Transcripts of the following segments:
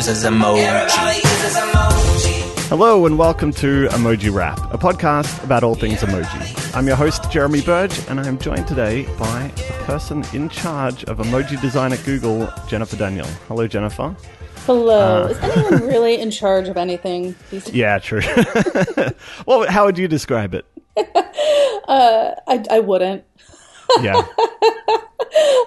uses emoji. Hello and welcome to Emoji Rap, a podcast about all things emoji. I'm your host, Jeremy Burge, and I am joined today by the person in charge of emoji design at Google, Jennifer Daniel. Hello, Jennifer. Hello. Uh, Is anyone really in charge of anything? Yeah, true. well, how would you describe it? Uh, I, I wouldn't. Yeah.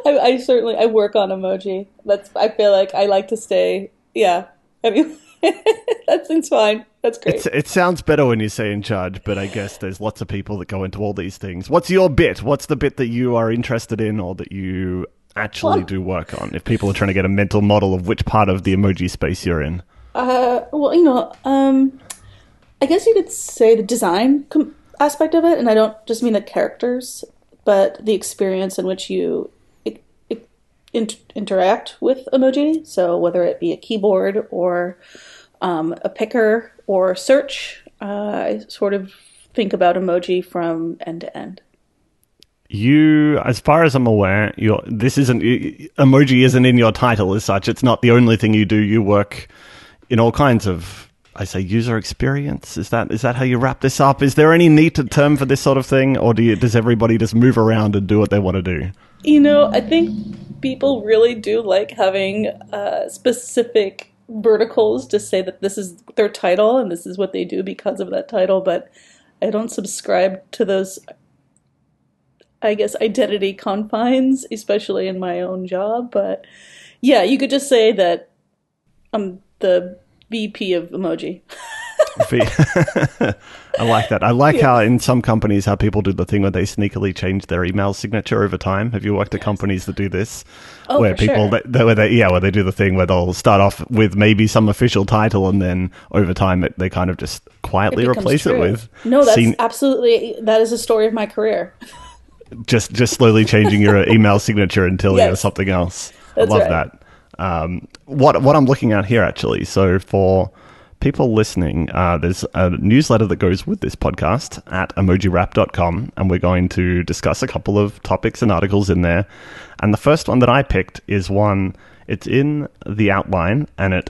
I, I certainly I work on emoji. That's I feel like I like to stay. Yeah. I mean, that seems fine. That's great. It's, it sounds better when you say in charge, but I guess there's lots of people that go into all these things. What's your bit? What's the bit that you are interested in or that you actually Well- do work on? If people are trying to get a mental model of which part of the emoji space you're in. Uh, well, you know, um, I guess you could say the design com- aspect of it, and I don't just mean the characters, but the experience in which you int- interact with emoji. So whether it be a keyboard or um, a picker or search, uh, I sort of think about emoji from end to end. You, as far as I'm aware, this isn't emoji isn't in your title as such. It's not the only thing you do. You work in all kinds of, I say, user experience. Is that is that how you wrap this up? Is there any neat term for this sort of thing, or do you, does everybody just move around and do what they want to do? You know, I think people really do like having uh, specific verticals to say that this is their title and this is what they do because of that title, but I don't subscribe to those, I guess, identity confines, especially in my own job. But yeah, you could just say that I'm the VP of emoji. I like that. I like how in some companies how people do the thing where they sneakily change their email signature over time. Have you worked at companies that do this? Oh, where people sure. they, where they yeah where they do the thing where they'll start off with maybe some official title and then over time it, they kind of just quietly becomes replace it with No, that's sen- absolutely, that is a story of my career. just just slowly changing your email signature until you have Yes. something else. That's I love right. that. Um, what what I'm looking at here actually. So for people listening, uh, there's a newsletter that goes with this podcast at emojirap.com, and we're going to discuss a couple of topics and articles in there. And the first one that I picked is one. It's in the outline, and it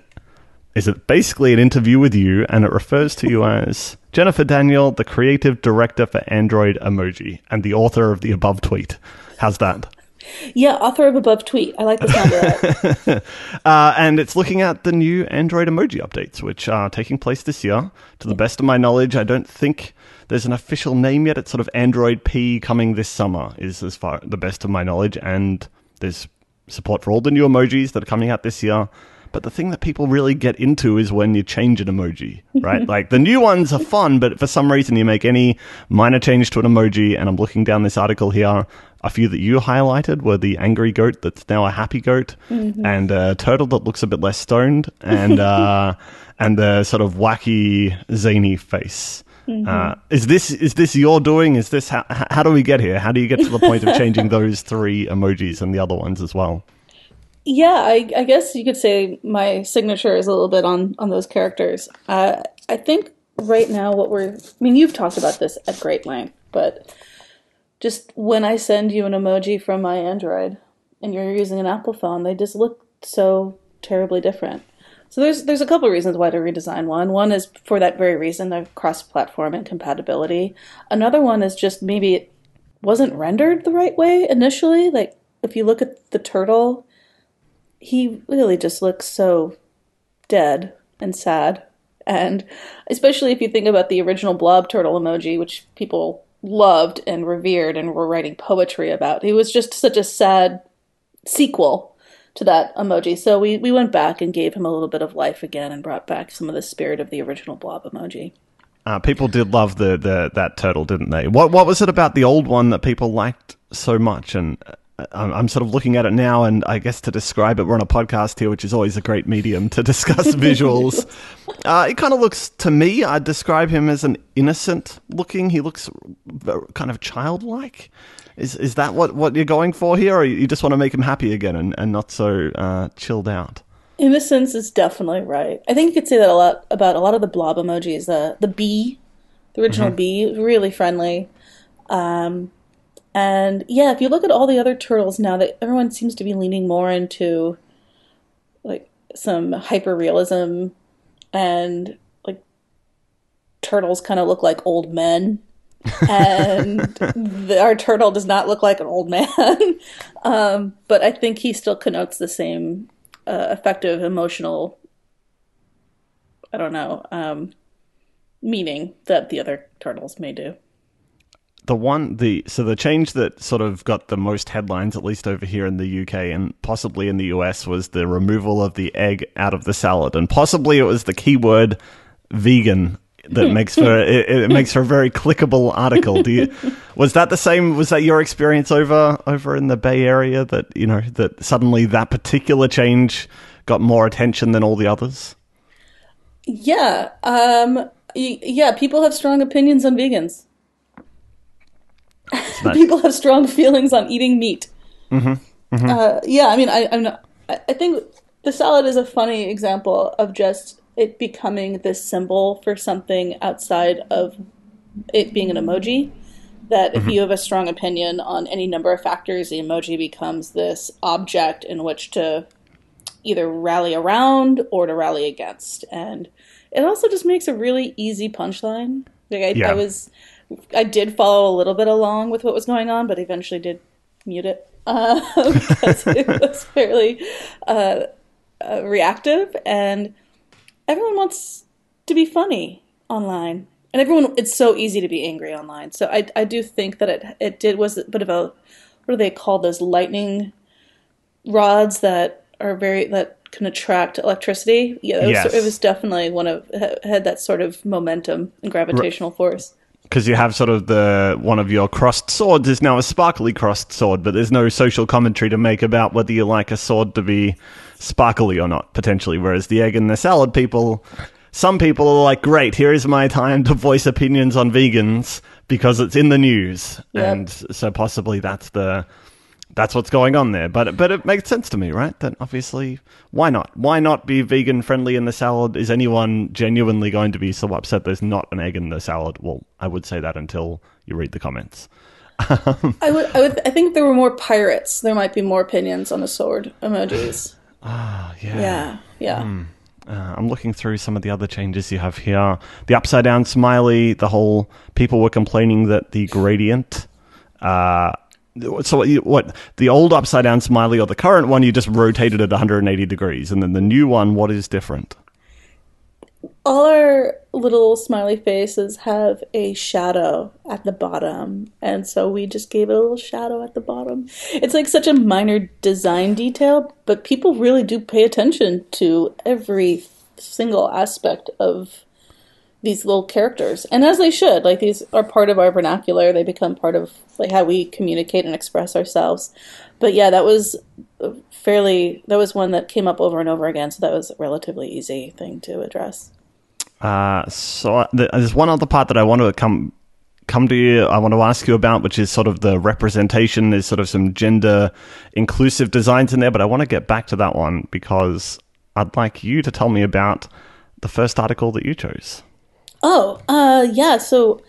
is it basically an interview with you, and it refers to you as Jennifer Daniel, the creative director for Android Emoji, and the author of the above tweet. How's that? Yeah, author of above tweet. I like the sound of that. Uh, and it's looking at the new Android emoji updates, which are taking place this year. To the best of my knowledge, I don't think there's an official name yet. It's sort of Android P coming this summer, is as far the best of my knowledge. And there's support for all the new emojis that are coming out this year. But the thing that people really get into is when you change an emoji, right? like the new ones are fun, but for some reason you make any minor change to an emoji. And I'm looking down this article here. A few that you highlighted were the angry goat that's now a happy goat, and a turtle that looks a bit less stoned, and uh, and the sort of wacky zany face. Uh, is this is this your doing? Is this how, how do we get here? How do you get to the point of changing those three emojis and the other ones as well? Yeah, I, I guess you could say my signature is a little bit on on those characters. Uh, I think right now what we're, I mean, you've talked about this at great length, but just when I send you an emoji from my Android and you're using an Apple phone, they just look so terribly different. So there's there's a couple reasons why to redesign one. One is for that very reason, the cross-platform and compatibility. Another one is just maybe it wasn't rendered the right way initially. Like if you look at the turtle, he really just looks so dead and sad. And especially if you think about the original blob turtle emoji, which people loved and revered and were writing poetry about, it was just such a sad sequel to that emoji. So we, we went back and gave him a little bit of life again and brought back some of the spirit of the original blob emoji. Uh, people did love the, the that turtle, didn't they? What what was it about the old one that people liked so much? And I'm, I'm sort of looking at it now, and I guess to describe it, we're on a podcast here, which is always a great medium to discuss visuals. uh, it kind of looks to me. I'd describe him as an innocent looking. He looks kind of childlike. Is is that what, what you're going for here, or you just want to make him happy again and, and not so uh, chilled out? Innocence is definitely right. I think you could say that a lot about a lot of the blob emojis. The the bee, the original bee, really friendly. Um, and yeah, if you look at all the other turtles now, that everyone seems to be leaning more into like some hyper realism and like turtles kind of look like old men. And the, our turtle does not look like an old man. Um, but i think he still connotes the same uh, effective emotional i don't know um, meaning that the other turtles may do the one the so the change that sort of got the most headlines at least over here in the UK and possibly in the US was the removal of the egg out of the salad. And possibly it was the keyword vegan that makes for it, it makes for a very clickable article. Do you was that the same was that your experience over over in the bay area that you know that suddenly that particular change got more attention than all the others? Yeah um yeah people have strong opinions on vegans nice. people have strong feelings on eating meat. Mm-hmm. Uh, yeah, I mean, I, I'm not, I think the salad is a funny example of just it becoming this symbol for something outside of it being an emoji. That if you have a strong opinion on any number of factors, the emoji becomes this object in which to either rally around or to rally against. And it also just makes a really easy punchline. Like I, Yeah. I was, I did follow a little bit along with what was going on, but eventually did mute it uh, because it was fairly uh, uh, reactive, and everyone wants to be funny online, and everyone it's so easy to be angry online. So I I do think that it it did was a bit of a what do they call those lightning rods that are very that can attract electricity. Yeah, it was, Yes. it was definitely one of had that sort of momentum and gravitational force. Because you have sort of the one of your crossed swords is now a sparkly crossed sword, but there's no social commentary to make about whether you like a sword to be sparkly or not, potentially. Whereas the egg and the salad people, some people are like, great, here is my time to voice opinions on vegans because it's in the news, Yep. and so possibly that's the that's what's going on there. But but it makes sense to me, right? That obviously, why not? Why not be vegan friendly in the salad? Is anyone genuinely going to be so upset there's not an egg in the salad? Well, I would say that until you read the comments. I would, I would, I think if there were more pirates, there might be more opinions on the sword emojis. Ah, yeah. Yeah, yeah. Uh, I'm looking through some of the other changes you have here. The upside down smiley. The whole people were complaining that the gradient. Uh, so what, you, what the old upside down smiley or the current one you just rotated at 180 degrees, and then the new one, what is different? All our little smiley faces have a shadow at the bottom, and so we just gave it a little shadow at the bottom. It's like such a minor design detail, but people really do pay attention to every single aspect of these little characters, and as they should. Like these are part of our vernacular; they become part of like how we communicate and express ourselves. But yeah, that was fairly. That was one that came up over and over again, so that was a relatively easy thing to address. Uh, so uh, there's one other part that I want to come come to you. I want to ask you about, which is sort of the representation. There's sort of some gender inclusive designs in there, but I want to get back to that one because I'd like you to tell me about the first article that you chose. Oh, uh, yeah. So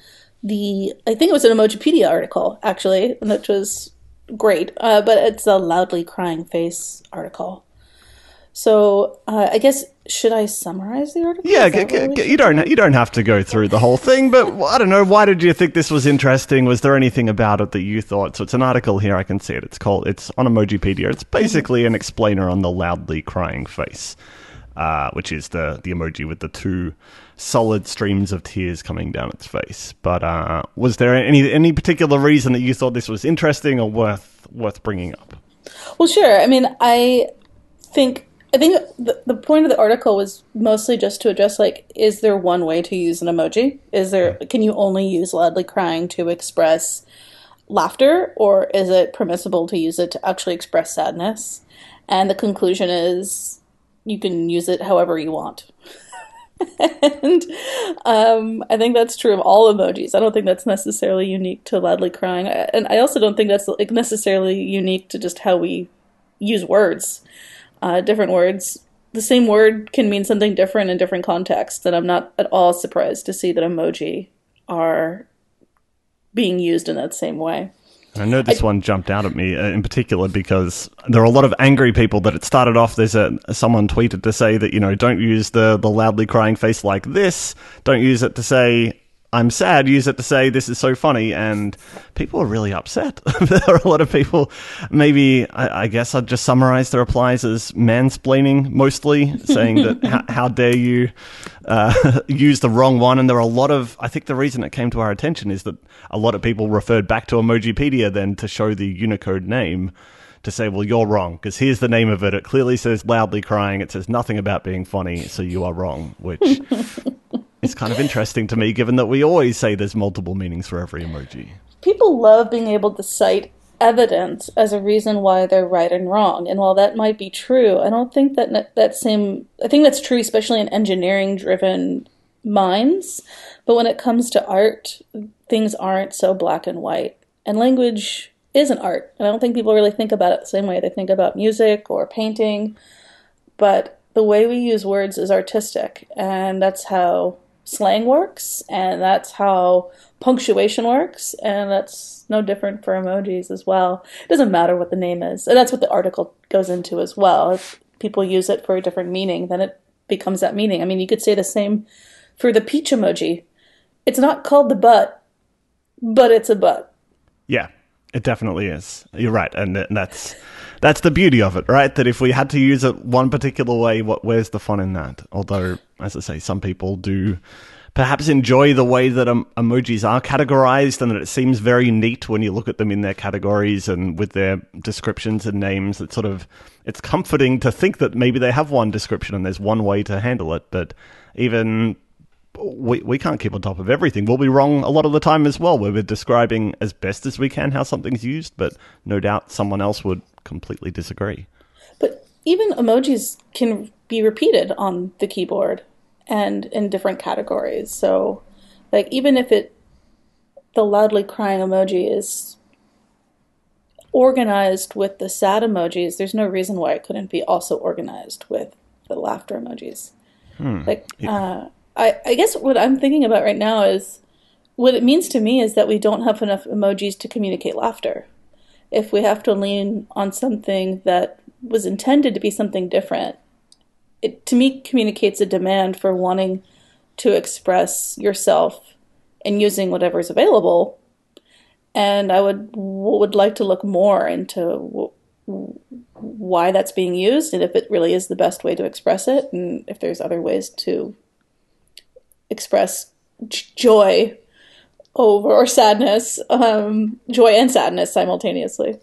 the I think it was an Emojipedia article actually, which was great. Uh, but it's a loudly crying face article. So uh, I guess should I summarize the article? Yeah, g- g- you don't you don't have to go through the whole thing, but I don't know. Why did you think this was interesting? Was there anything about it that you thought? So it's an article here. I can see it. It's called. It's on Emojipedia. It's basically an explainer on the loudly crying face, uh, which is the the emoji with the two solid streams of tears coming down its face. But uh, was there any any particular reason that you thought this was interesting or worth worth bringing up? Well, sure. I mean, I think I think the, the point of the article was mostly just to address like, is there one way to use an emoji? Is there can you only use loudly crying to express laughter, or is it permissible to use it to actually express sadness? And the conclusion is you can use it however you want. and um, I think that's true of all emojis. I don't think that's necessarily unique to loudly crying, and I also don't think that's necessarily unique to just how we use words. Uh, different words, the same word can mean something different in different contexts, and I'm not at all surprised to see that emoji are being used in that same way. I know this one jumped out at me uh, in particular because there are a lot of angry people that it started off. There's a someone tweeted to say that you know don't use the the loudly crying face like this. Don't use it to say I'm sad, use it to say this is so funny, and people are really upset. there are a lot of people, maybe, I, I, guess I'd just summarize the replies as mansplaining mostly, saying that how, how, dare you uh, use the wrong one. And there are a lot of, I think the reason it came to our attention is that a lot of people referred back to Emojipedia then to show the Unicode name to say, well, you're wrong, because here's the name of it. It clearly says loudly crying. It says nothing about being funny, so you are wrong, which is kind of interesting to me, given that we always say there's multiple meanings for every emoji. People love being able to cite evidence as a reason why they're right and wrong. And while that might be true, I don't think that that same, I think that's true, especially in engineering driven minds. But when it comes to art, things aren't so black and white. And language is an art. And I don't think people really think about it the same way they think about music or painting. But the way we use words is artistic. And that's how slang works, and that's how punctuation works, and that's no different for emojis as well. It doesn't matter what the name is. And that's what the article goes into as well. If people use it for a different meaning, then it becomes that meaning. I mean, you could say the same for the peach emoji. It's not called the butt, but it's a butt. Yeah, it definitely is. You're right, and that's that's the beauty of it, right? That if we had to use it one particular way, what where's the fun in that? Although, as I say, some people do perhaps enjoy the way that um, emojis are categorized, and that it seems very neat when you look at them in their categories and with their descriptions and names. It's sort of it's comforting to think that maybe they have one description and there's one way to handle it, but even we, we can't keep on top of everything. We'll be wrong a lot of the time as well, where we're describing as best as we can how something's used, but no doubt someone else would completely disagree. But even emojis can be repeated on the keyboard and in different categories. So, like, even if it, the loudly crying emoji is organized with the sad emojis, there's no reason why it couldn't be also organized with the laughter emojis. Hmm. Like, uh, I, I guess what I'm thinking about right now is what it means to me is that we don't have enough emojis to communicate laughter. If we have to lean on something that was intended to be something different, it to me communicates a demand for wanting to express yourself and using whatever is available. And I would would like to look more into why that's being used and if it really is the best way to express it and if there's other ways to express joy over or sadness, um, joy and sadness simultaneously.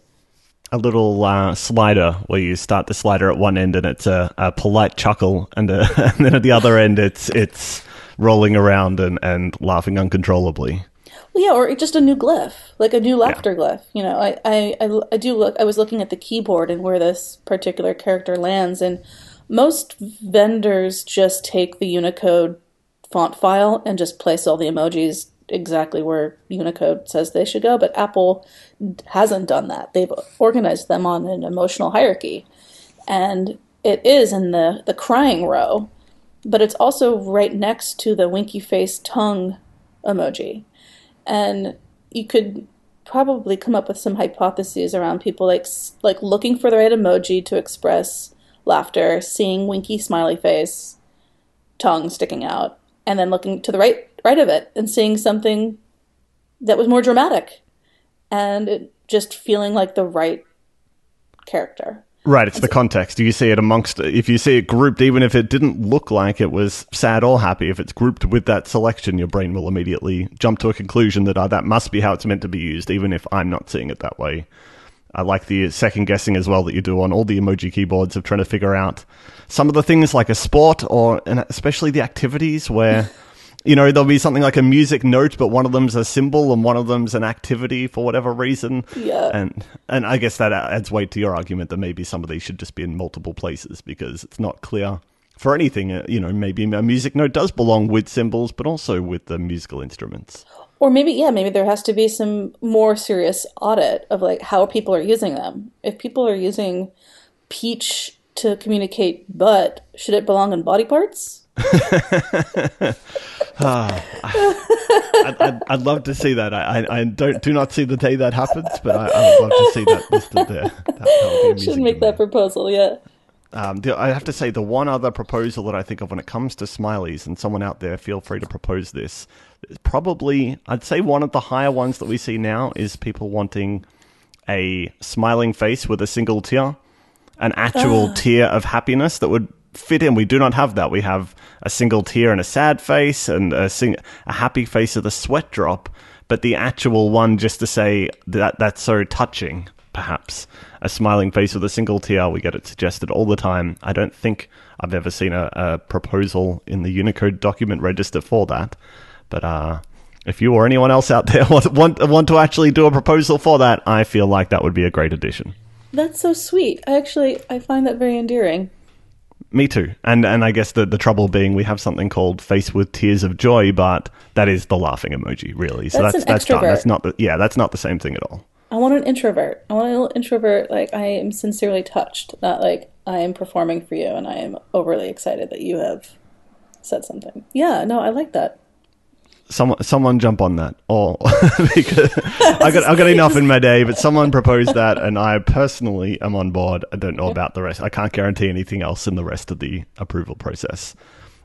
A little uh, slider where you start the slider at one end and it's a, a polite chuckle, and, a, and, then at the other end it's it's rolling around and, and laughing uncontrollably. Well, yeah, or just a new glyph, like a new laughter yeah. glyph. You know, I, I, I, I do look. I was looking at the keyboard and where this particular character lands, and most vendors just take the Unicode font file and just place all the emojis exactly where Unicode says they should go, but Apple hasn't done that. They've organized them on an emotional hierarchy. And it is in the, the crying row, but it's also right next to the winky face tongue emoji. And you could probably come up with some hypotheses around people like like looking for the right emoji to express laughter, seeing winky smiley face, tongue sticking out, and then looking to the right right of it and seeing something that was more dramatic and it just feeling like the right character. Right, it's the context. Do you see it amongst if you see it grouped even if it didn't look like it was sad or happy, if it's grouped with that selection, your brain will immediately jump to a conclusion that oh, that must be how it's meant to be used even if I'm not seeing it that way. I like the second guessing as well that you do on all the emoji keyboards of trying to figure out some of the things like a sport or and especially the activities where you know there'll be something like a music note but one of them's a symbol and one of them's an activity for whatever reason. Yeah. And and i guess that adds weight to your argument that maybe some of these should just be in multiple places because it's not clear for anything uh, you know maybe a music note does belong with symbols but also with the musical instruments or maybe yeah maybe there has to be some more serious audit of like how people are using them if people are using peach to communicate but should it belong in body parts I'd, I'd, I'd love to see that. I, I, I don't do not see the day that happens, but I, I would love to see that listed there. That, that would be amusing Should make that proposal, yeah. Um, the, I have to say, the one other proposal that I think of when it comes to smileys, and someone out there, feel free to propose this. Probably, I'd say one of the higher ones that we see now is people wanting a smiling face with a single tear, an actual ah. tear of happiness that would fit in. We do not have that. We have a single tear and a sad face, and a sing- a happy face with a sweat drop. But the actual one, just to say that that's so touching, perhaps a smiling face with a single tear. We get it suggested all the time. I don't think I've ever seen a, a proposal in the Unicode document register for that. But uh, if you or anyone else out there want, want want to actually do a proposal for that, I feel like that would be a great addition. That's so sweet. I actually I find that very endearing. Me too. And and I guess the the trouble being we have something called face with tears of joy, but that is the laughing emoji, really. So That's that's an that's done. That's not the yeah, that's not the same thing at all. I want an introvert. I want a little introvert like I am sincerely touched, not like I am performing for you and I am overly excited that you have said something. Yeah, no, I like that. Someone someone jump on that. Or because I got I got enough in my day, but someone proposed that and I personally am on board. I don't know about the rest. I can't guarantee anything else in the rest of the approval process.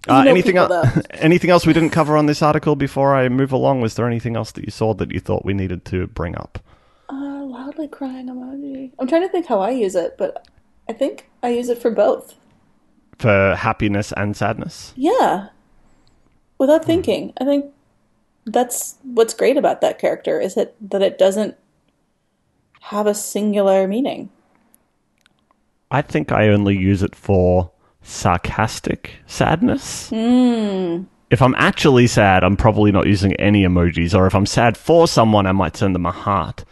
Uh, anything else? anything else we didn't cover on this article before I move along? Was there anything else that you saw that you thought we needed to bring up? Uh, loudly crying emoji. I'm trying to think how I use it, but I think I use it for both. For happiness and sadness? Yeah. Without thinking. I think that's what's great about that character is it that it doesn't have a singular meaning. I think I only use it for sarcastic sadness. Hmm. If I'm actually sad, I'm probably not using any emojis. Or if I'm sad for someone, I might send them a heart.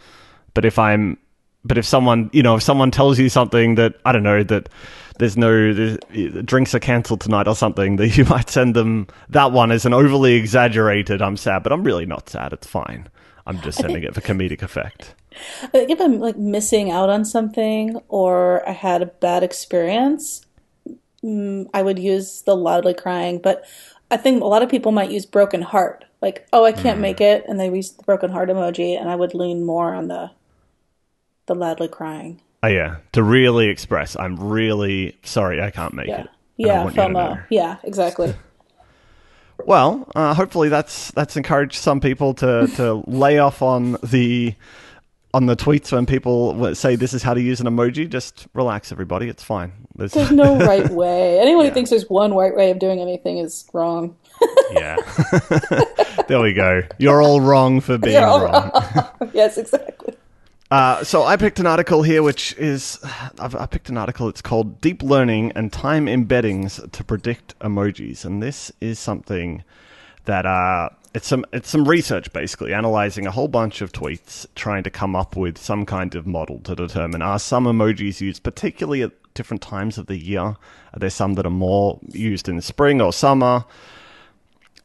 But if I'm, but if someone, you know, if someone tells you something that I don't know that there's no there's, drinks are cancelled tonight or something, that you might send them that one as an overly exaggerated. I'm sad, but I'm really not sad. It's fine. I'm just sending it for comedic effect. I think if I'm like missing out on something or I had a bad experience, mm, I would use the loudly crying. But I think a lot of people might use broken heart. Like, oh, I can't make it, and they use the broken heart emoji, and I would lean more on the the loudly crying. Oh yeah, to really express, I'm really sorry I can't make Yeah, it. and yeah, want you FOMO. Yeah, exactly. Well, uh, hopefully that's that's encouraged some people to to lay off on the on the tweets when people say this is how to use an emoji. Just relax, everybody. It's fine. There's, There's no right way. Anyone who thinks there's one right way of doing anything is wrong. yeah. there we go. You're all wrong for being You're wrong. yes, exactly. Uh, so I picked an article here, which is I've, I picked an article. It's called "Deep Learning and Time Embeddings to Predict Emojis," and this is something that uh, it's some it's some research basically analyzing a whole bunch of tweets, trying to come up with some kind of model to determine are some emojis used particularly at different times of the year? Are there some that are more used in spring or summer?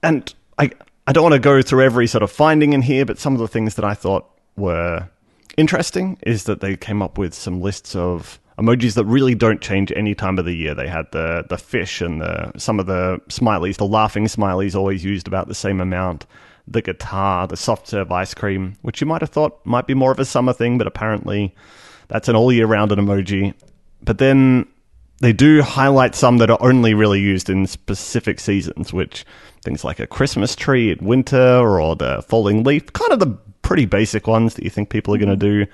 and I I don't want to go through every sort of finding in here, but some of the things that I thought were interesting is that they came up with some lists of emojis that really don't change any time of the year. They had the the fish and the some of the smileys, the laughing smileys, always used about the same amount. The guitar, the soft serve ice cream, which you might have thought might be more of a summer thing, but apparently that's an all year round emoji. But then they do highlight some that are only really used in specific seasons, which things like a Christmas tree in winter or the falling leaf, kind of the pretty basic ones that you think people are going to mm-hmm. do.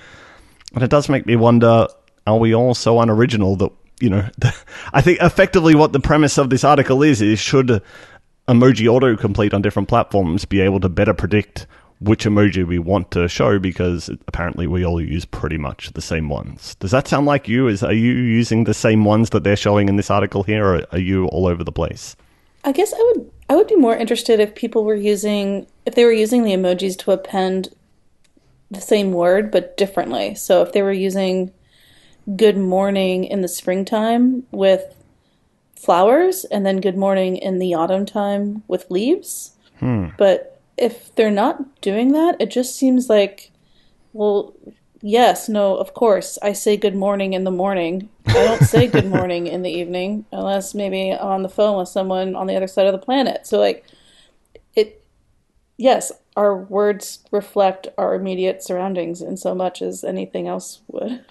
And it does make me wonder are we all so unoriginal that, you know, I think effectively what the premise of this article is is should emoji autocomplete on different platforms be able to better predict which emoji we want to show because apparently we all use pretty much the same ones. Does that sound like you? Is are you using the same ones that they're showing in this article here or are you all over the place? I guess I would I would be more interested if people were using if they were using the emojis to append the same word but differently. So if they were using good morning in the springtime with flowers and then good morning in the autumn time with leaves. Hmm. But if they're not doing that, it just seems like well yes, no, of course, I say good morning in the morning. I don't say good morning in the evening unless maybe I'm on the phone with someone on the other side of the planet. So like yes, our words reflect our immediate surroundings in so much as anything else would.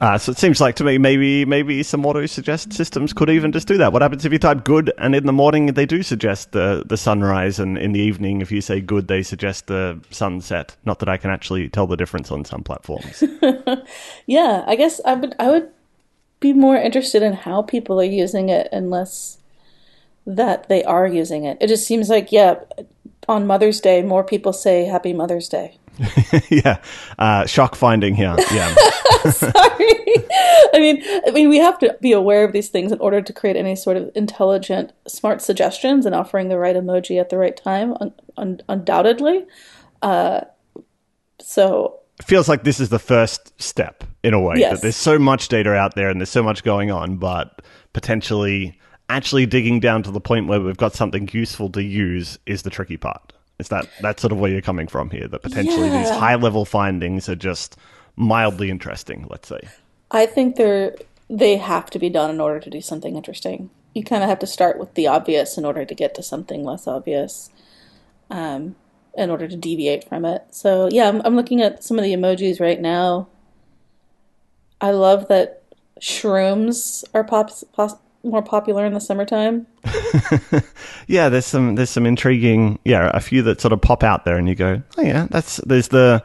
Uh, so it seems like to me maybe maybe some auto suggest systems could even just do that. What happens if you type good and in the morning they do suggest the the sunrise, and in the evening if you say good they suggest the sunset? Not that I can actually tell the difference on some platforms. yeah, I guess I would I would be more interested in how people are using it unless that they are using it. It just seems like yeah, on Mother's Day more people say Happy Mother's Day. yeah, uh, shock finding here. Yeah. Sorry. I mean, I mean, we have to be aware of these things in order to create any sort of intelligent, smart suggestions and offering the right emoji at the right time. Un- un- undoubtedly. Uh, so it feels like this is the first step in a way Yes. that there's so much data out there and there's so much going on, but potentially actually digging down to the point where we've got something useful to use is the tricky part. Is that that's sort of where you're coming from here? That potentially these high level findings are just mildly interesting. Let's say. I think they're they have to be done in order to do something interesting. You kind of have to start with the obvious in order to get to something less obvious, um, in order to deviate from it. So yeah, I'm, I'm looking at some of the emojis right now. I love that shrooms are pop, pos, more popular in the summertime. Yeah, there's some there's some intriguing yeah a few that sort of pop out there and you go oh yeah that's there's the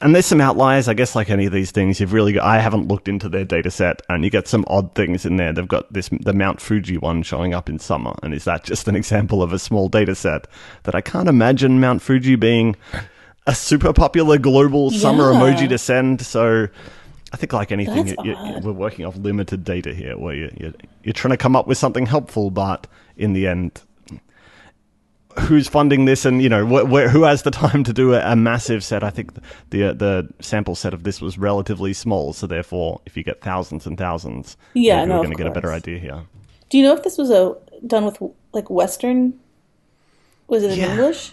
and there's some outliers I guess like any of these things you've really got, I haven't looked into their data set and you get some odd things in there they've got this the Mount Fuji one showing up in summer and is that just an example of a small data set that I can't imagine Mount Fuji being a super popular global summer Yeah. emoji to send so I think like anything you, you, we're working off limited data here where you, you, you're trying to come up with something helpful but in the end who's funding this and you know wh- where, who has the time to do a, a massive set i think the uh, the sample set of this was relatively small so therefore if you get thousands and thousands Yeah, maybe no, going to get a better idea here Do you know if this was a done with like Western? Was it in Yeah. English?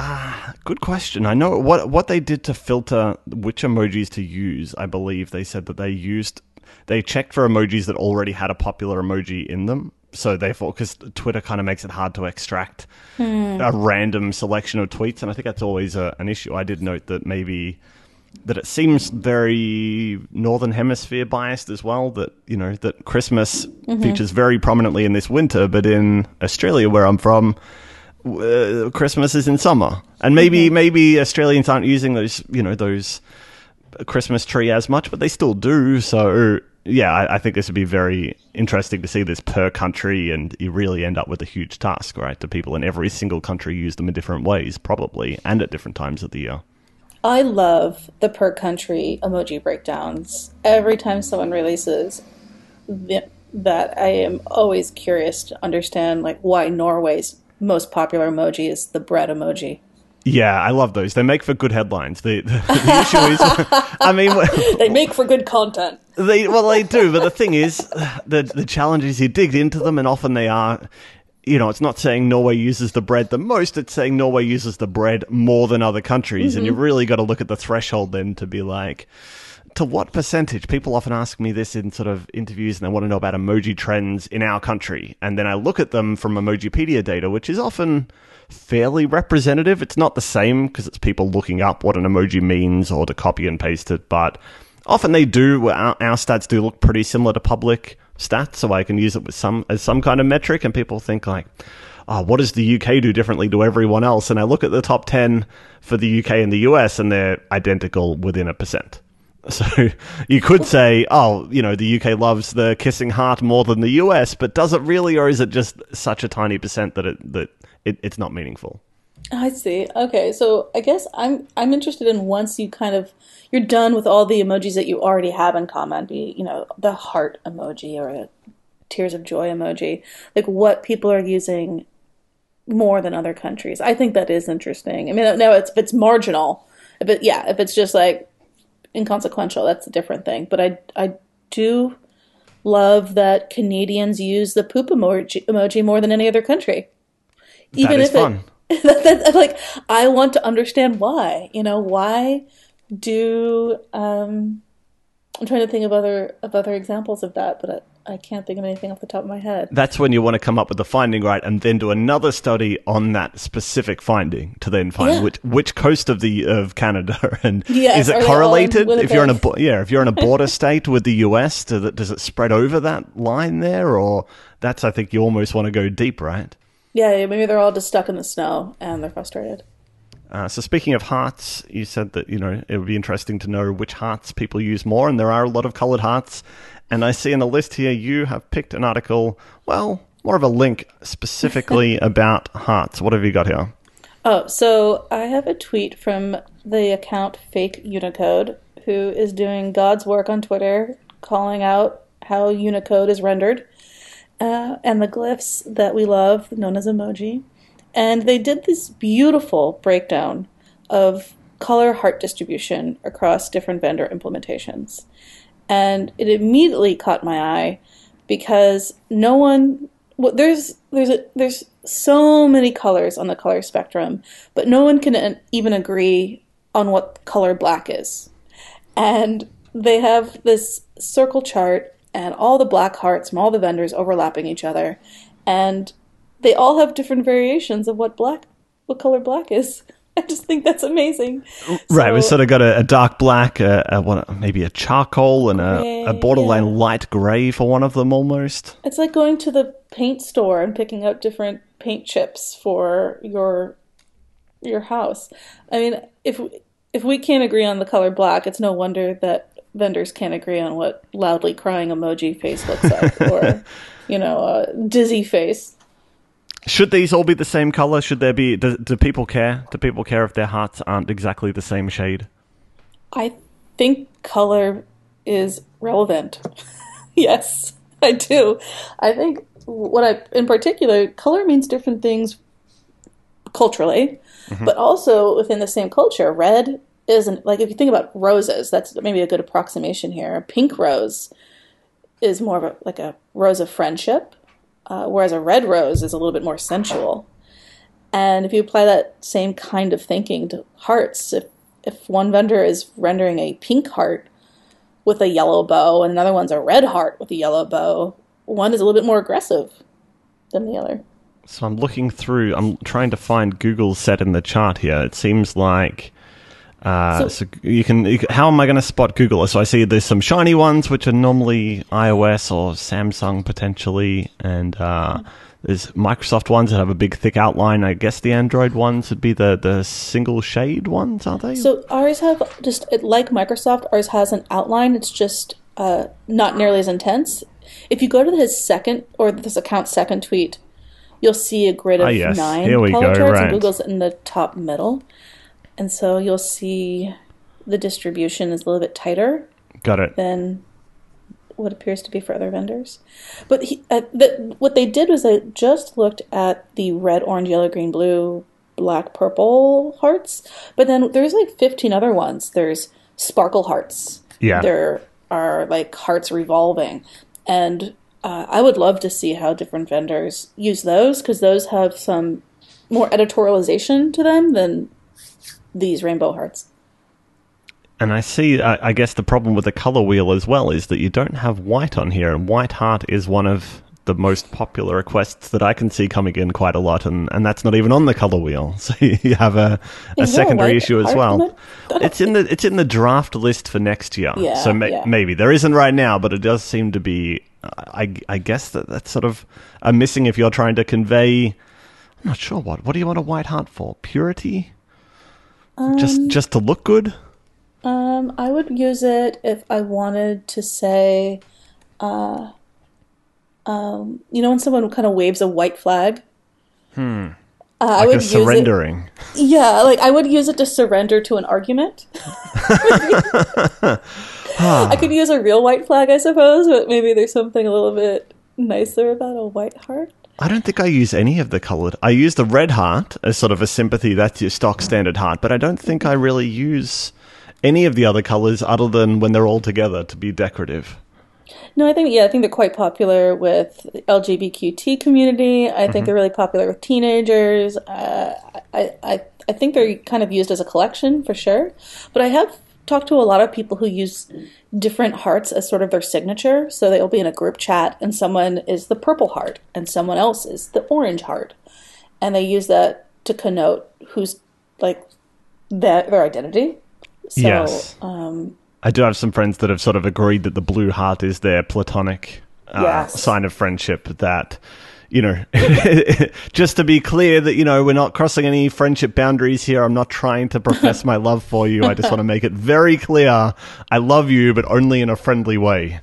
Ah, good question. I know what what they did to filter which emojis to use i believe they said that they used they checked for emojis that already had a popular emoji in them. So therefore because twitter kind of makes it hard to extract hmm. a random selection of tweets and i think that's always a, an issue. I did note that maybe that it seems very northern hemisphere biased as well that you know that christmas mm-hmm. features very prominently in this winter but in australia where i'm from uh, christmas is in summer. And maybe maybe australians aren't using those you know those christmas tree as much but they still do. So yeah I, I think this would be very interesting to see this per country and you really end up with a huge task right? Do people in every single country use them in different ways probably and at different times of the year. I love the per country emoji breakdowns. Every time someone releases the, that, I am always curious to understand like why Norway's most popular emoji is the bread emoji. Yeah, I love those. They make for good headlines. The, the, the issue is, I mean, They make for good content. they well they do, but the thing is, the the challenge is you dig into them, and often they are. You know, it's not saying Norway uses the bread the most. It's saying Norway uses the bread more than other countries, and mm-hmm. you've really got to look at the threshold then to be like, to what percentage? People often ask me this in sort of interviews, and they want to know about emoji trends in our country, and then I look at them from Emojipedia data, which is often fairly representative. It's not the same because it's people looking up what an emoji means or to copy and paste it, but often they do. Our, our stats do look pretty similar to public stats, so I can use it with some as some kind of metric, and people think like. Oh, what does the UK do differently to everyone else? And I look at the top 10 for the UK and the US, and they're identical within a percent. So you could say, oh, you know, the UK loves the kissing heart more than the US, but does it really, or is it just such a tiny percent that it that it, it's not meaningful? I see. Okay, so I guess I'm I'm interested in once you kind of you're done with all the emojis that you already have in common, be you know the heart emoji or a tears of joy emoji, like what people are using more than other countries. I think that is interesting. I mean, now it's it's marginal, but yeah, if it's just like inconsequential, that's a different thing. But I I do love that Canadians use the poop emoji, emoji more than any other country. that is if fun. it that, that, like I want to understand why. You know, why do. Um, I'm trying to think of other of other examples of that, but I, can't think of anything off the top of my head. That's when you want to come up with the finding, right, and then do another study on that specific finding to then find Yeah. which which coast of the of Canada and Yes, is it are they all in correlated? If you're in a yeah, if you're in a border state with the US, does it, does it spread over that line there, or that's I think you almost want to go deep, right? Yeah, yeah, maybe they're all just stuck in the snow and they're frustrated. Uh, so speaking of hearts, you said that you know it would be interesting to know which hearts people use more, and there are a lot of coloured hearts. And I see in the list here you have picked an article, well, more of a link specifically about hearts. What have you got here? Oh, so I have a tweet from the account Fake Unicode, who is doing God's work on Twitter, calling out how Unicode is rendered uh, and the glyphs that we love, known as emoji. And they did this beautiful breakdown of color heart distribution across different vendor implementations. And it immediately caught my eye because no one well, there's there's a, there's so many colors on the color spectrum, but no one can even agree on what color black is. And they have this circle chart and all the black hearts from all the vendors overlapping each other, and they all have different variations of what black what color black is. I just think that's amazing. right, we So- sort of got a, a dark black, a, a what, maybe a charcoal, and a, a borderline yeah. light grey for one of them almost. It's like going to the paint store and picking out different paint chips for your your house. I mean, if if we can't agree on the color black, it's no wonder that vendors can't agree on what loudly crying emoji face looks like, or you know, a dizzy face. Should these all be the same color? Should there be? Do, do people care? Do people care if their hearts aren't exactly the same shade? I think color is relevant. yes, I do. I think what I, in particular, color means different things culturally, mm-hmm. but also within the same culture. Red isn't like if you think about roses. That's maybe a good approximation here. A pink rose is more of a, like a rose of friendship, uh, whereas a red rose is a little bit more sensual. And if you apply that same kind of thinking to hearts, if if one vendor is rendering a pink heart with a yellow bow and another one's a red heart with a yellow bow, one is a little bit more aggressive than the other. So I'm looking through. I'm trying to find Google's set in the chart here. It seems like. Uh, so, So- you, can, you. How am I going to spot Google? So I see there's some shiny ones, which are normally iOS or Samsung potentially, and uh, there's Microsoft ones that have a big thick outline. I guess the Android ones would be the the single shade ones, aren't they? So ours have just like Microsoft, ours has an outline. It's just uh, not nearly as intense. If you go to his second or this account's second tweet, you'll see a grid of Ah, yes. nine color go, charts, right. and Google's in the top middle, and so you'll see the distribution is a little bit tighter Got it. than what appears to be for other vendors. But he, uh, the, what they did was they just looked at the red, orange, yellow, green, blue, black, purple hearts. But then there's like 15 other ones. There's sparkle hearts. Yeah. There are like hearts revolving. And uh, I would love to see how different vendors use those because those have some more editorialization to them than these rainbow hearts. And I see, I, I guess the problem with the color wheel as well is that you don't have white on here, and white heart is one of the most popular requests that I can see coming in quite a lot, and, and that's not even on the color wheel. So you have a, a Is there a secondary issue as well. it? it's in the it's in the draft list for next year. Yeah, so ma- yeah. maybe there isn't right now, but it does seem to be. I, I guess that that's sort of a missing if you're trying to convey. I'm not sure what. What do you want a white heart for? Purity? Just just to look good? Um, I would use it if I wanted to say, uh, um, you know, when someone kind of waves a white flag. Hmm. Uh, I would a use surrendering. it. Yeah, like I would use it to surrender to an argument. I could use a real white flag, I suppose, but maybe there's something a little bit nicer about a white heart. I don't think I use any of the colored. I use the red heart as sort of a sympathy. That's your stock standard heart. But I don't think I really use any of the other colors other than when they're all together to be decorative. No, I think yeah, I think they're quite popular with the LGBTQT community. I think they're really popular with teenagers. Uh, I, I I think they're kind of used as a collection for sure. But I have talked to a lot of people who use different hearts as sort of their signature. So they'll be in a group chat, and someone is the purple heart, and someone else is the orange heart, and they use that to connote who's like their, their identity. So, yes. Um, I do have some friends that have sort of agreed that the blue heart is their platonic uh, Yes. sign of friendship. That, you know, just to be clear that, you know, we're not crossing any friendship boundaries here. I'm not trying to profess my love for you. I just want to make it very clear I love you, but only in a friendly way.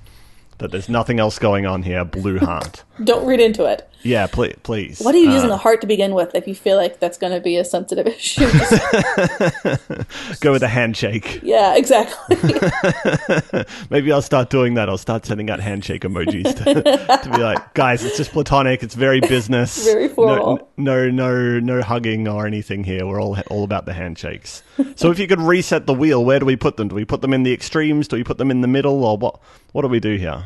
That there's nothing else going on here. Blue heart. don't read into it. Yeah, please. please. What are you Uh, using the heart to begin with if you feel like that's going to be a sensitive issue? Go with a handshake. yeah, exactly. Maybe I'll start doing that. I'll start sending out handshake emojis to, to be like, guys, it's just platonic. It's very business. Very formal. No, no, no, no hugging or anything here. We're all all about the handshakes. So if you could reset the wheel, where do we put them? Do we put them in the extremes? Do we put them in the middle, or what? What do we do here?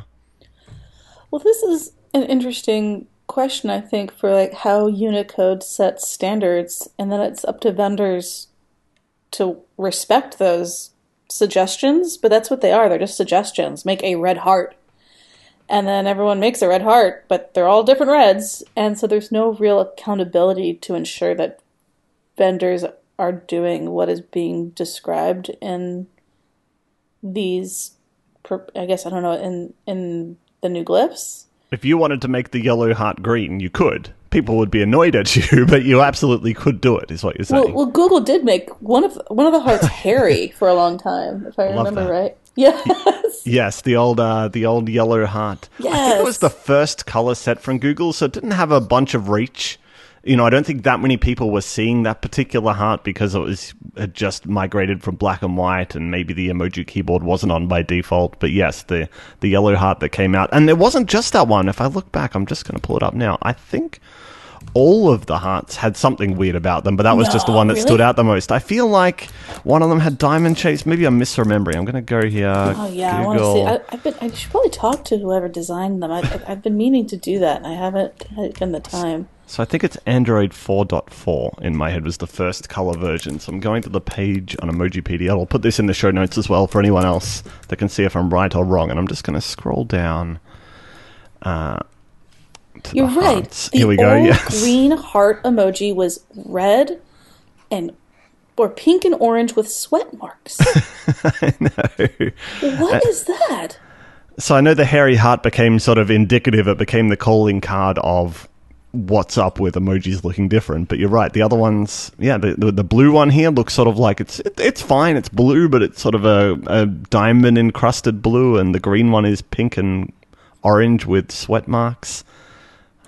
Well, this is an interesting question, I think, for like how Unicode sets standards, and then it's up to vendors to respect those suggestions. But that's what they are. They're just suggestions. Make a red heart. And then everyone makes a red heart, but they're all different reds. And so there's no real accountability to ensure that vendors are doing what is being described in these, I guess, I don't know, in, in the new glyphs. If you wanted to make the yellow heart green, you could. People would be annoyed at you, but you absolutely could do it. Is what you're saying? Well, well, Google did make one of one of the hearts hairy for a long time, if I Love remember that. right. Yes. Yes, the old uh, the old yellow heart. I think it was the first color set from Google, so it didn't have a bunch of reach. You know, I don't think that many people were seeing that particular heart because it was had just migrated from black and white, and maybe the emoji keyboard wasn't on by default. But yes, the the yellow heart that came out, and it wasn't just that one. If I look back, I'm just going to pull it up now. I think all of the hearts had something weird about them, but that was just the one that really? stood out the most. I feel like one of them had diamond shapes. Maybe I'm misremembering. I'm going to go here. Oh yeah, I want to see. I, I've been. I should probably talk to whoever designed them. I, I've been meaning to do that, and I haven't taken the time. So I think it's Android 4.4 in my head was the first color version. So I'm going to the page on Emojipedia. I'll put this in the show notes as well for anyone else that can see if I'm right or wrong. And I'm just going to scroll down. Uh, to You're the right. The Here we go. Yes. green heart emoji was red and or pink and orange with sweat marks. I know. What is that? So I know the hairy heart became sort of indicative. It became the calling card of what's up with emojis looking different. But you're right. The other ones, yeah, the the, the blue one here looks sort of like it's it, it's fine. It's blue, but it's sort of a, a diamond encrusted blue, and the green one is pink and orange with sweat marks.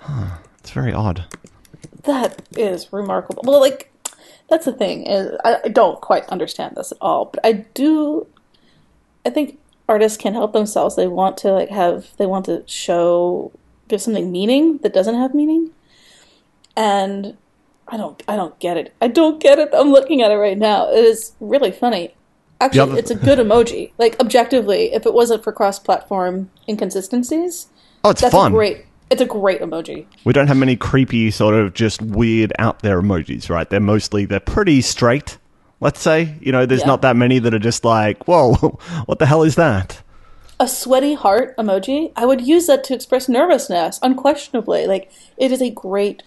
Huh, it's very odd. That is remarkable. Well, like that's the thing is I, I don't quite understand this at all, but I do. I think artists can help themselves. They want to like have they want to show give something meaning that doesn't have meaning, and I don't I don't get it. I don't get it. I'm looking at it right now. It is really funny. Actually, other- it's a good emoji. Like objectively, if it wasn't for cross-platform inconsistencies, Oh, it's that's fun. a great. It's a great emoji. We don't have many creepy, sort of just weird out there emojis, right? They're mostly they're pretty straight. Let's say, you know, there's Yeah. not that many that are just like, whoa, what the hell is that? A sweaty heart emoji, I would use that to express nervousness, unquestionably. Like, it is a great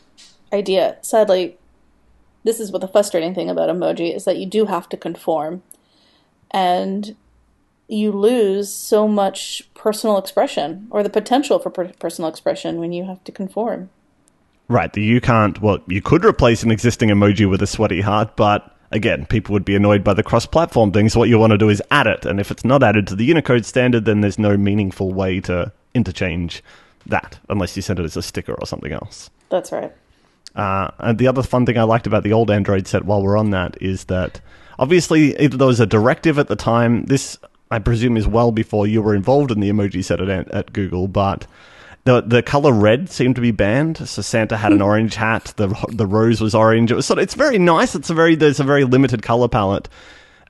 idea. Sadly, this is what the frustrating thing about emoji is that you do have to conform. And you lose so much personal expression or the potential for per- personal expression when you have to conform. Right, you can't. Well, you could replace an existing emoji with a sweaty heart, but again, people would be annoyed by the cross-platform thing. So what you want to do is add it, and if it's not added to the Unicode standard, then there's no meaningful way to interchange that unless you send it as a sticker or something else. That's right. Uh, and the other fun thing I liked about the old Android set while we're on that is that obviously either there was a directive at the time. This I presume is well before you were involved in the emoji set at, at Google, but the the color red seemed to be banned. So Santa had an orange hat. The the rose was orange. It was sort of, it's very nice. It's a very there's a very limited color palette,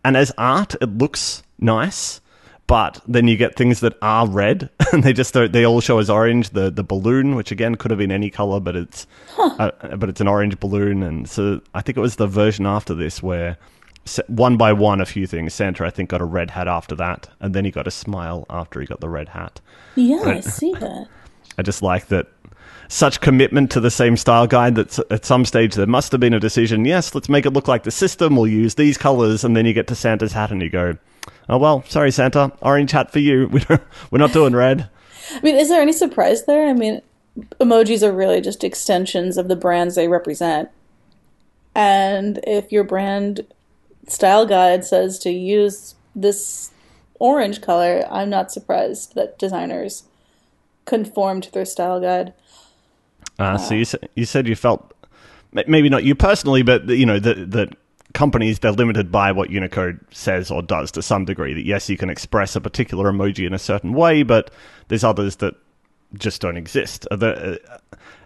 and as art it looks nice. But then you get things that are red, and they just don't, they all show as orange. The the balloon, which again could have been any color, but it's uh, but it's an orange balloon, and so I think it was the version after this where one by one a few things. Santa, I think, got a red hat after that, and then he got a smile after he got the red hat. Yeah, I see that. I just like that such commitment to the same style guide that at some stage there must have been a decision. Yes, let's make it look like the system. We'll use these colors, and then you get to Santa's hat, and you go, "Oh well, sorry, Santa, orange hat for you. We're not doing red." I mean, is there any surprise there? I mean, emojis are really just extensions of the brands they represent. And if your brand style guide says to use this orange color, I'm not surprised that designers conform to their style guide. Uh, so you you said you felt maybe not you personally, but you know that that companies they're limited by what Unicode says or does to some degree. That yes, you can express a particular emoji in a certain way, but there's others that just don't exist. Are there, uh,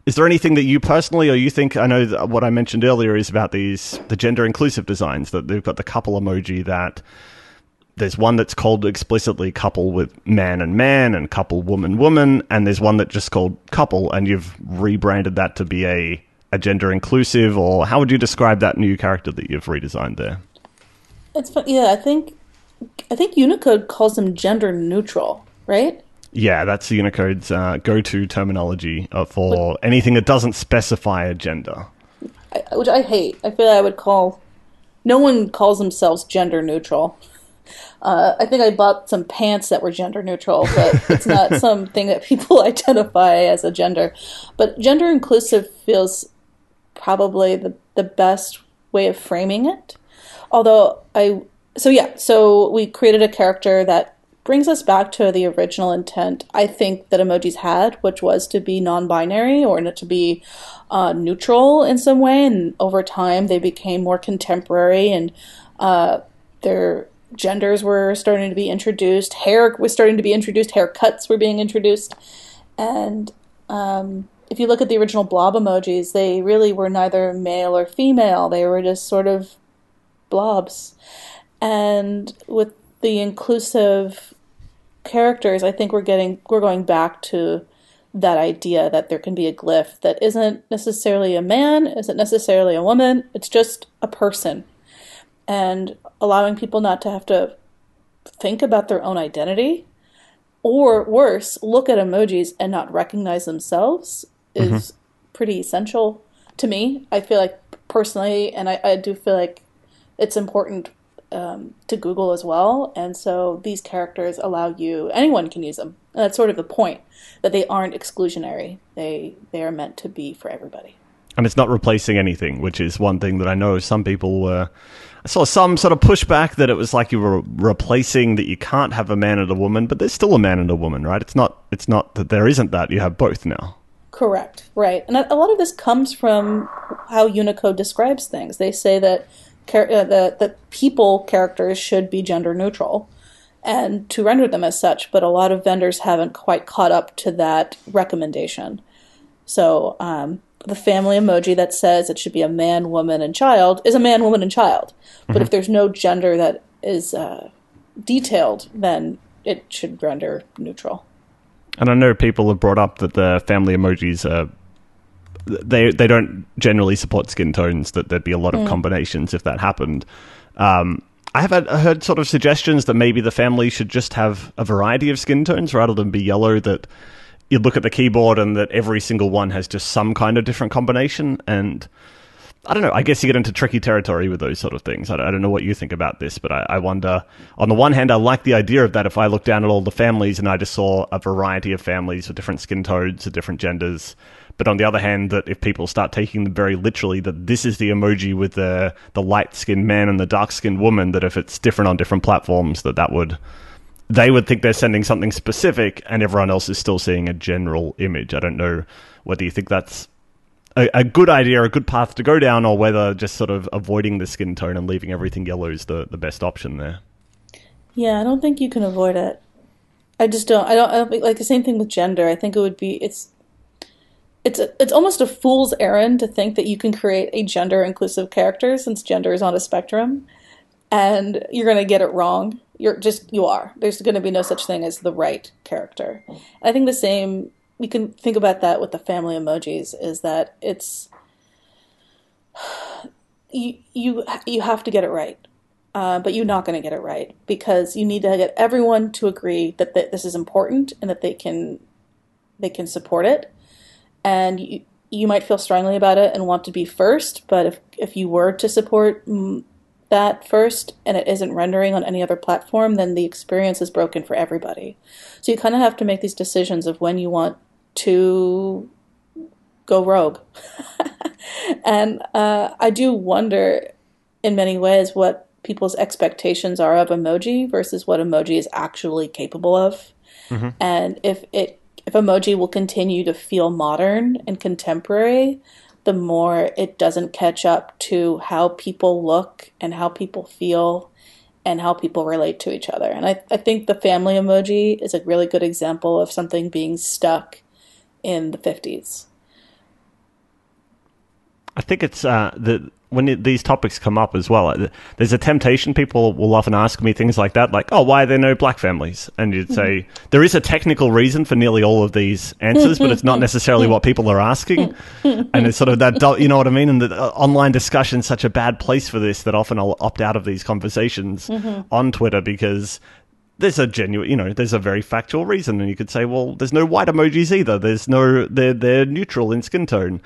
is there anything that you personally or you think? I know that what I mentioned earlier is about these the gender inclusive designs that they've got the couple emoji that there's one that's called explicitly couple with man and man and couple woman woman and there's one that just called couple and you've rebranded that to be a, a gender inclusive or how would you describe that new character that you've redesigned there It's fun. Yeah, I think I think Unicode calls them gender neutral, right? yeah that's unicode's uh, go-to terminology uh, for anything that doesn't specify a gender I, which I hate. I feel like I would call. No one calls themselves gender neutral. Uh, I think I bought some pants that were gender neutral, but it's not something that people identify as a gender. But gender inclusive feels probably the, the best way of framing it. Although I, so yeah, so we created a character that brings us back to the original intent I think that emojis had, which was to be non-binary or to be uh, neutral in some way. And over time, they became more contemporary, and uh, their genders were starting to be introduced. Hair was starting to be introduced. Haircuts were being introduced, and um, if you look at the original blob emojis, they really were neither male or female. They were just sort of blobs. And with the inclusive characters, I think we're getting we're going back to that idea that there can be a glyph that isn't necessarily a man, isn't necessarily a woman, it's just a person. And allowing people not to have to think about their own identity or worse, look at emojis and not recognize themselves is pretty essential to me. I feel like personally, and I, I do feel like it's important um, to Google as well. And so these characters allow you, anyone can use them. And that's sort of the point that they aren't exclusionary. They they are meant to be for everybody. And it's not replacing anything, which is one thing that I know some people were. I saw some sort of pushback that it was like you were replacing that you can't have a man and a woman, but there's still a man and a woman, right? It's not. It's not that there isn't that. You have both now. Correct, right. And a lot of this comes from how Unicode describes things. They say that uh, that that people characters should be gender neutral, and to render them as such. But a lot of vendors haven't quite caught up to that recommendation. So um, the family emoji that says it should be a man, woman, and child is a man, woman, and child. But if there's no gender that is uh, detailed, then it should render neutral. And I know people have brought up that the family emojis are they they don't generally support skin tones. That there'd be a lot of combinations if that happened. Um, I have heard sort of suggestions that maybe the family should just have a variety of skin tones rather than be yellow. That you look at the keyboard and that every single one has just some kind of different combination. And I don't know. I guess you get into tricky territory with those sort of things. I don't, know what you think about this, but I, I wonder. On the one hand, I like the idea of that. If I look down at all the families and I just saw a variety of families with different skin tones, of different genders. But on the other hand, that if people start taking them very literally, that this is the emoji with the the light skinned man and the dark skinned woman. That if it's different on different platforms, that that would they would think they're sending something specific, and everyone else is still seeing a general image. I don't know whether you think that's a, a good idea, a good path to go down, or whether just sort of avoiding the skin tone and leaving everything yellow is the, the best option there. Yeah, I don't think you can avoid it. I just don't. I don't. I don't like the same thing with gender. I think it would be. It's. It's a, it's almost a fool's errand to think that you can create a gender inclusive character since gender is on a spectrum, and you're going to get it wrong. You're just you are. There's going to be no such thing as the right character. I think the same. We can think about that with the family emojis. Is that it's you you you have to get it right uh, but you're not going to get it right because you need to get everyone to agree that, that this is important and that they can they can support it. And you, you might feel strongly about it and want to be first, but if if you were to support that first and it isn't rendering on any other platform, then the experience is broken for everybody. So you kind of have to make these decisions of when you want to go rogue. and uh, I do wonder, in many ways, what people's expectations are of emoji versus what emoji is actually capable of. Mm-hmm. And if it if emoji will continue to feel modern and contemporary, the more it doesn't catch up to how people look and how people feel and how people relate to each other. And I, I think the family emoji is a really good example of something being stuck in the 50s. I think it's uh, the when it, these topics come up as well, uh, there's a temptation. People will often ask me things like that, like, "Oh, why are there no black families?" And you'd say there is a technical reason for nearly all of these answers, but it's not necessarily what people are asking. and it's sort of that, you know what I mean? And the uh, online discussion is such a bad place for this that often I'll opt out of these conversations mm-hmm. on Twitter because there's a genuine, you know, there's a very factual reason, and you could say, well, there's no white emojis either. There's no, they're they're neutral in skin tone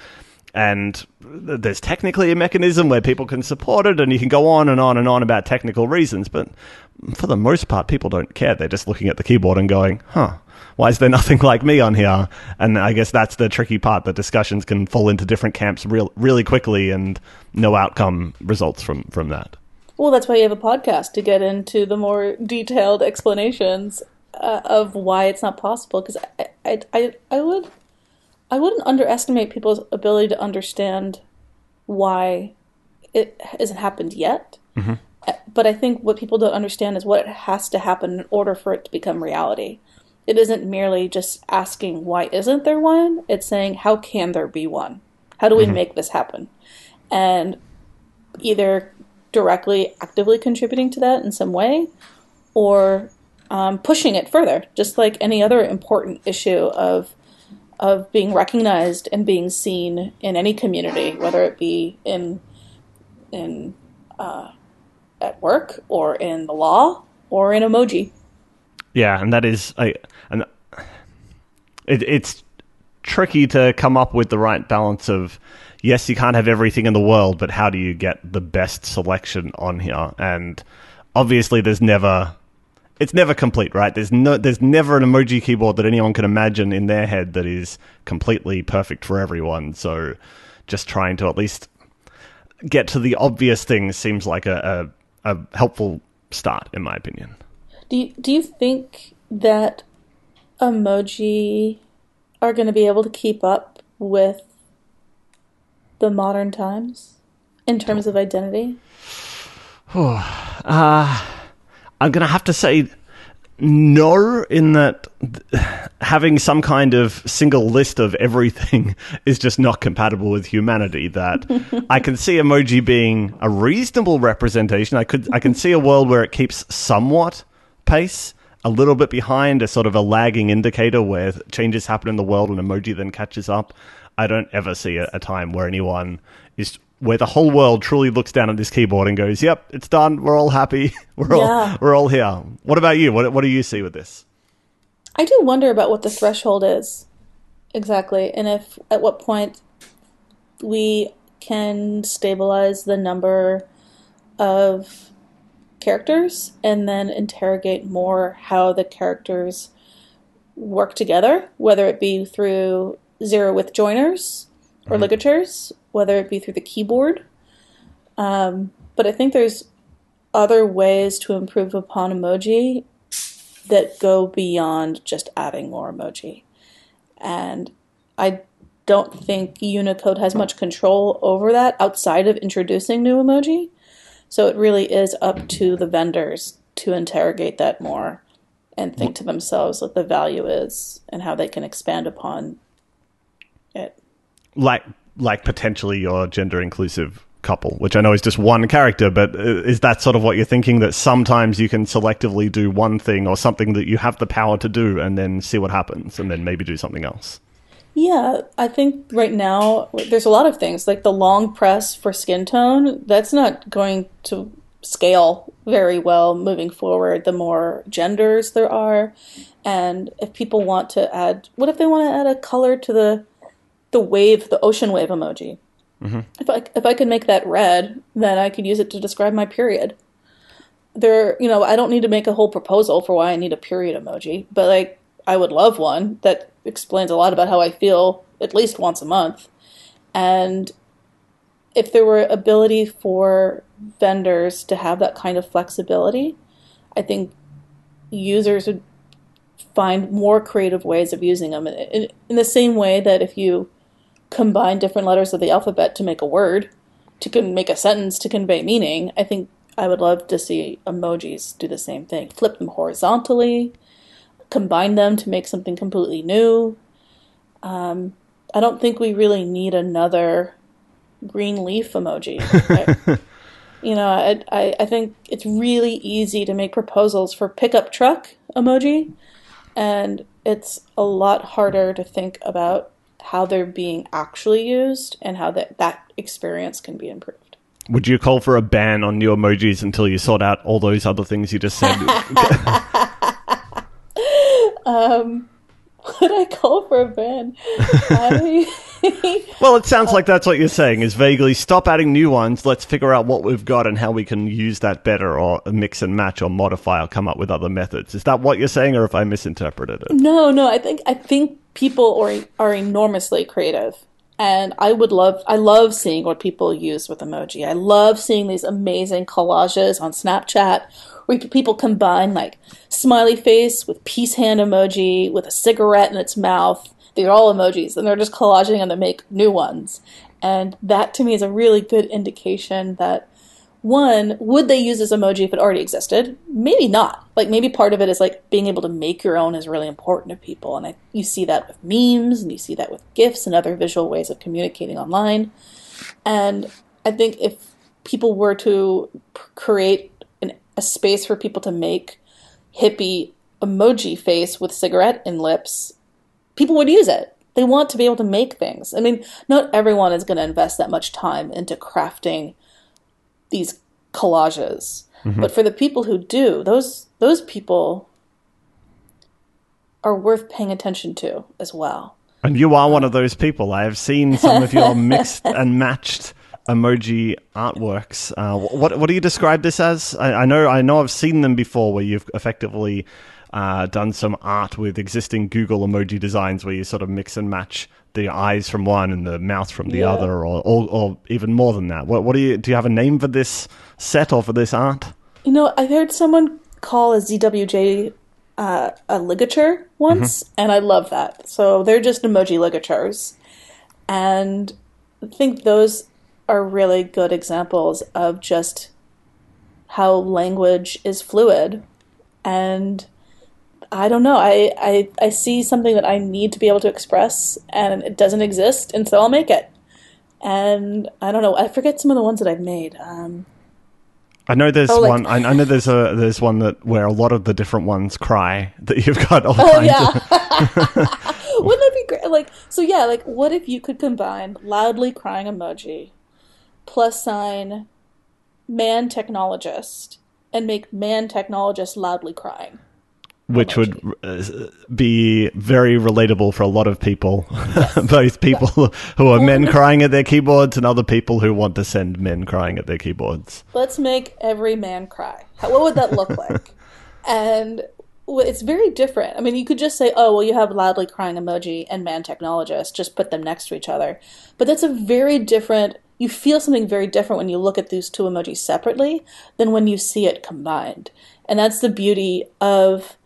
and there's technically a mechanism where people can support it and you can go on and on and on about technical reasons but for the most part people don't care. They're just looking at the keyboard and going huh why is there nothing like me on here? And i guess that's the tricky part that discussions can fall into different camps real, really quickly and no outcome results from from that. Well that's why you have a podcast to get into the more detailed explanations uh, of why it's not possible because I, I, I, I would I wouldn't underestimate people's ability to understand why it hasn't happened yet. Mm-hmm. But I think what people don't understand is what has to happen in order for it to become reality. It isn't merely just asking why isn't there one. It's saying how can there be one? How do we mm-hmm. make this happen? And either directly actively contributing to that in some way or um, pushing it further, just like any other important issue of of being recognized and being seen in any community, whether it be in in uh, at work or in the law or in emoji. Yeah, and that is I and it, it's tricky to come up with the right balance of yes, you can't have everything in the world, but how do you get the best selection on here? And obviously, there's never it's never complete, right? There's no, there's never an emoji keyboard that anyone can imagine in their head that is completely perfect for everyone. So, just trying to at least get to the obvious things seems like a, a, a helpful start, in my opinion. Do you, do you think that emoji are going to be able to keep up with the modern times in terms of identity? uh, I'm going to have to say no, in that having some kind of single list of everything is just not compatible with humanity. That I can see emoji being a reasonable representation. I could I can see a world where it keeps somewhat pace, a little bit behind, a sort of a lagging indicator where changes happen in the world and emoji then catches up. I don't ever see a, a time where anyone is where the whole world truly looks down at this keyboard and goes, "Yep, it's done. We're all happy. We're yeah. all we're all here." What about you? What what do you see with this? I do wonder about what the threshold is exactly, and if at what point we can stabilize the number of characters and then interrogate more how the characters work together, whether it be through zero width joiners or mm-hmm. ligatures whether it be through the keyboard. Um, but I think there's other ways to improve upon emoji that go beyond just adding more emoji. And I don't think Unicode has much control over that outside of introducing new emoji. So it really is up to the vendors to interrogate that more and think to themselves what the value is and how they can expand upon it. Like like potentially your gender inclusive couple, which I know is just one character, but uh, is that sort of what you're thinking that sometimes you can selectively do one thing or something that you have the power to do and then see what happens and then maybe do something else? Yeah, I think right now there's a lot of things like the long press for skin tone. That's not going to scale very well moving forward the more genders there are and if people want to add what if they want to add a color to the the wave the ocean wave emoji. Mm-hmm. If i if i could make that red then i could use it to describe my period. There you know i don't need to make a whole proposal for why i need a period emoji but like i would love one that explains a lot about how i feel at least once a month. And if there were ability for vendors to have that kind of flexibility i think users would find more creative ways of using them in, in the same way that if you combine different letters of the alphabet to make a word to con- make a sentence to convey meaning i think i would love to see emojis do the same thing. Flip them horizontally combine them to make something completely new. Um, i don't think we really need another green leaf emoji I- you know I, I, I think it's really easy to make proposals for pickup truck emoji and it's a lot harder to think about how they're being actually used and how that, that experience can be improved. Would you call for a ban on new emojis until you sort out all those other things you just said? um, Would I call for a ban? I, well, it sounds like that's what you're saying is vaguely stop adding new ones. Let's figure out what we've got and how we can use that better or mix and match or modify or come up with other methods. Is that what you're saying or if I misinterpreted it? no, no, I think I think people are are enormously creative. And I would love I love seeing what people use with emoji. I love seeing these amazing collages on Snapchat where people combine like smiley face with peace hand emoji with a cigarette in its mouth. They're all emojis and they're just collaging and they make new ones. And that to me is a really good indication that one, would they use this emoji if it already existed? Maybe not. Like maybe part of it is like being able to make your own is really important to people, and I, you see that with memes, and you see that with GIFs and other visual ways of communicating online. And I think if people were to create an, a space for people to make hippie emoji face with cigarette in lips, people would use it. They want to be able to make things. I mean, not everyone is going to invest that much time into crafting these collages. But for the people who do, those those people are worth paying attention to as well. And you are one of those people. I have seen some of your mixed and matched emoji artworks. Uh, what what do you describe this as? I, I know I know I've seen them before, where you've effectively uh, done some art with existing Google emoji designs, where you sort of mix and match the eyes from one and the mouth from the Yeah. other, or, or or even more than that. What what do you do? You have a name for this set or for this art? You know, I heard someone call a ZWJ uh, a ligature once, and I love that. So they're just emoji ligatures. And I think those are really good examples of just how language is fluid. And I don't know, I, I, I see something that I need to be able to express, and it doesn't exist, and so I'll make it. And I don't know, I forget some of the ones that I've made. Um, I know there's Oh, like- one. I, I know there's a there's one that where a lot of the different ones cry that you've got all Oh yeah. of. Wouldn't that be great? Like, so yeah, like, what if you could combine loudly crying emoji, plus sign, man technologist, and make man technologist loudly crying? Which would uh, be very relatable for a lot of people, both people who are men crying at their keyboards and other people who want to send men crying at their keyboards. Let's make every man cry. How, what would that look like? and well, it's very different. I mean, you could just say, "Oh, well, you have loudly crying emoji and man technologist." Just put them next to each other. But that's a very different. You feel something very different when you look at these two emojis separately than when you see it combined. And that's the beauty of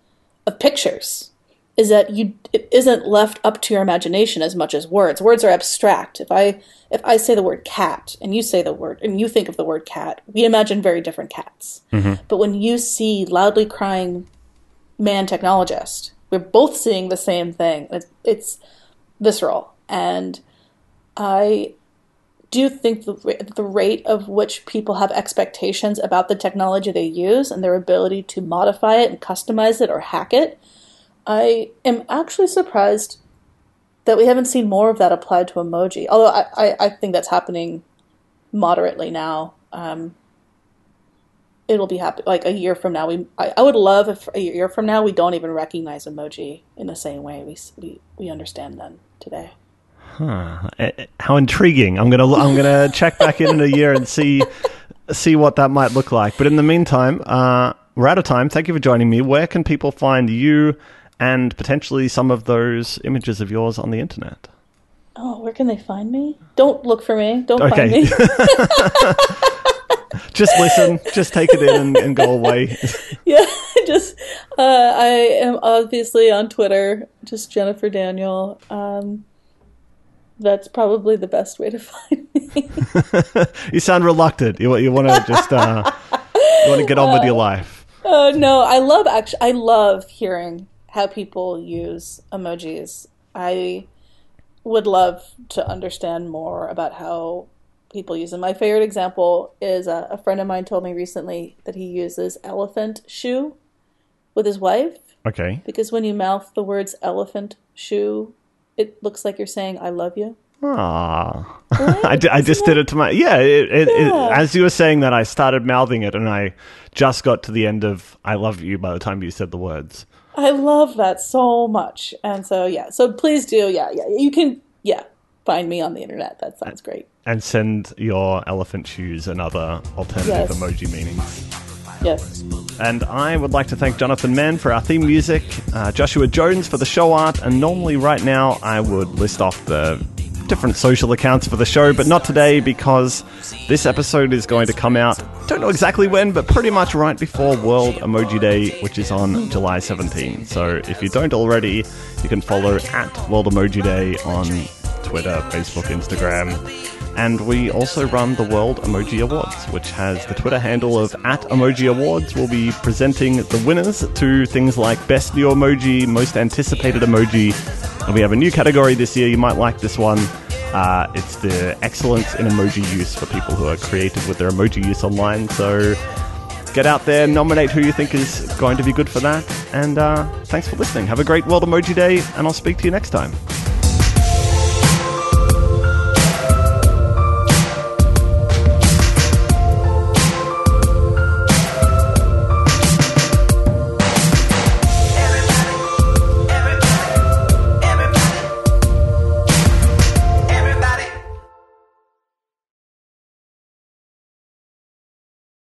of pictures is that you it isn't left up to your imagination as much as words. Words are abstract. If I if I say the word cat and you say the word and you think of the word cat, we imagine very different cats. Mm-hmm. But when you see loudly crying man technologist, we're both seeing the same thing. It's, it's visceral, and I do think the, the rate of which people have expectations about the technology they use and their ability to modify it and customize it or hack it, I am actually surprised that we haven't seen more of that applied to emoji. Although I, I, I think that's happening moderately now. Um, it'll be happy. Like a year from now, we I, I would love if a year from now we don't even recognize emoji in the same way we we, we understand them today. Huh. Eh, eh, How intriguing! I'm gonna I'm gonna check back in in a year and see see what that might look like. But in the meantime, uh, we're out of time. Thank you for joining me. Where can people find you and potentially some of those images of yours on the internet? Oh, where can they find me? Don't look for me. Don't Okay. find me. Just listen. just take it in and, and go away. yeah, just uh, I am obviously on Twitter, just Jennifer Daniel. Um, that's probably the best way to find me. you sound reluctant. You you want to just uh, you want to get on with your uh, life. Oh no, I love actually. I love hearing how people use emojis. I would love to understand more about how people use them. My favorite example is a, a friend of mine told me recently that he uses elephant shoe with his wife Okay. because when you mouth the words elephant shoe, it looks like you're saying "I love you." Ah, I, di- I just did it to my yeah. It, it, it, as you were saying that, I started mouthing it, and I just got to the end of "I love you" by the time you said the words. I love that so much, and so yeah. So please do, yeah, yeah. You can, yeah, find me on the internet. That sounds great. And send your elephant shoes and other alternative Yes. emoji meanings. Yes. And I would like to thank Jonathan Mann for our theme music, uh, Joshua Jones for the show art, and normally right now I would list off the different social accounts for the show, but not today because this episode is going to come out, don't know exactly when, but pretty much right before World Emoji Day, which is on July 17. So if you don't already, you can follow at World Emoji Day on Twitter, Facebook, Instagram. And we also run the World Emoji Awards, which has the Twitter handle of at Emoji Awards. We'll be presenting the winners to things like Best New Emoji, Most Anticipated Emoji. And we have a new category this year. You might like this one. Uh, it's the excellence in emoji use for people who are creative with their emoji use online. So get out there, nominate who you think is going to be good for that. And uh, thanks for listening. Have a great World Emoji Day, and I'll speak to you next time.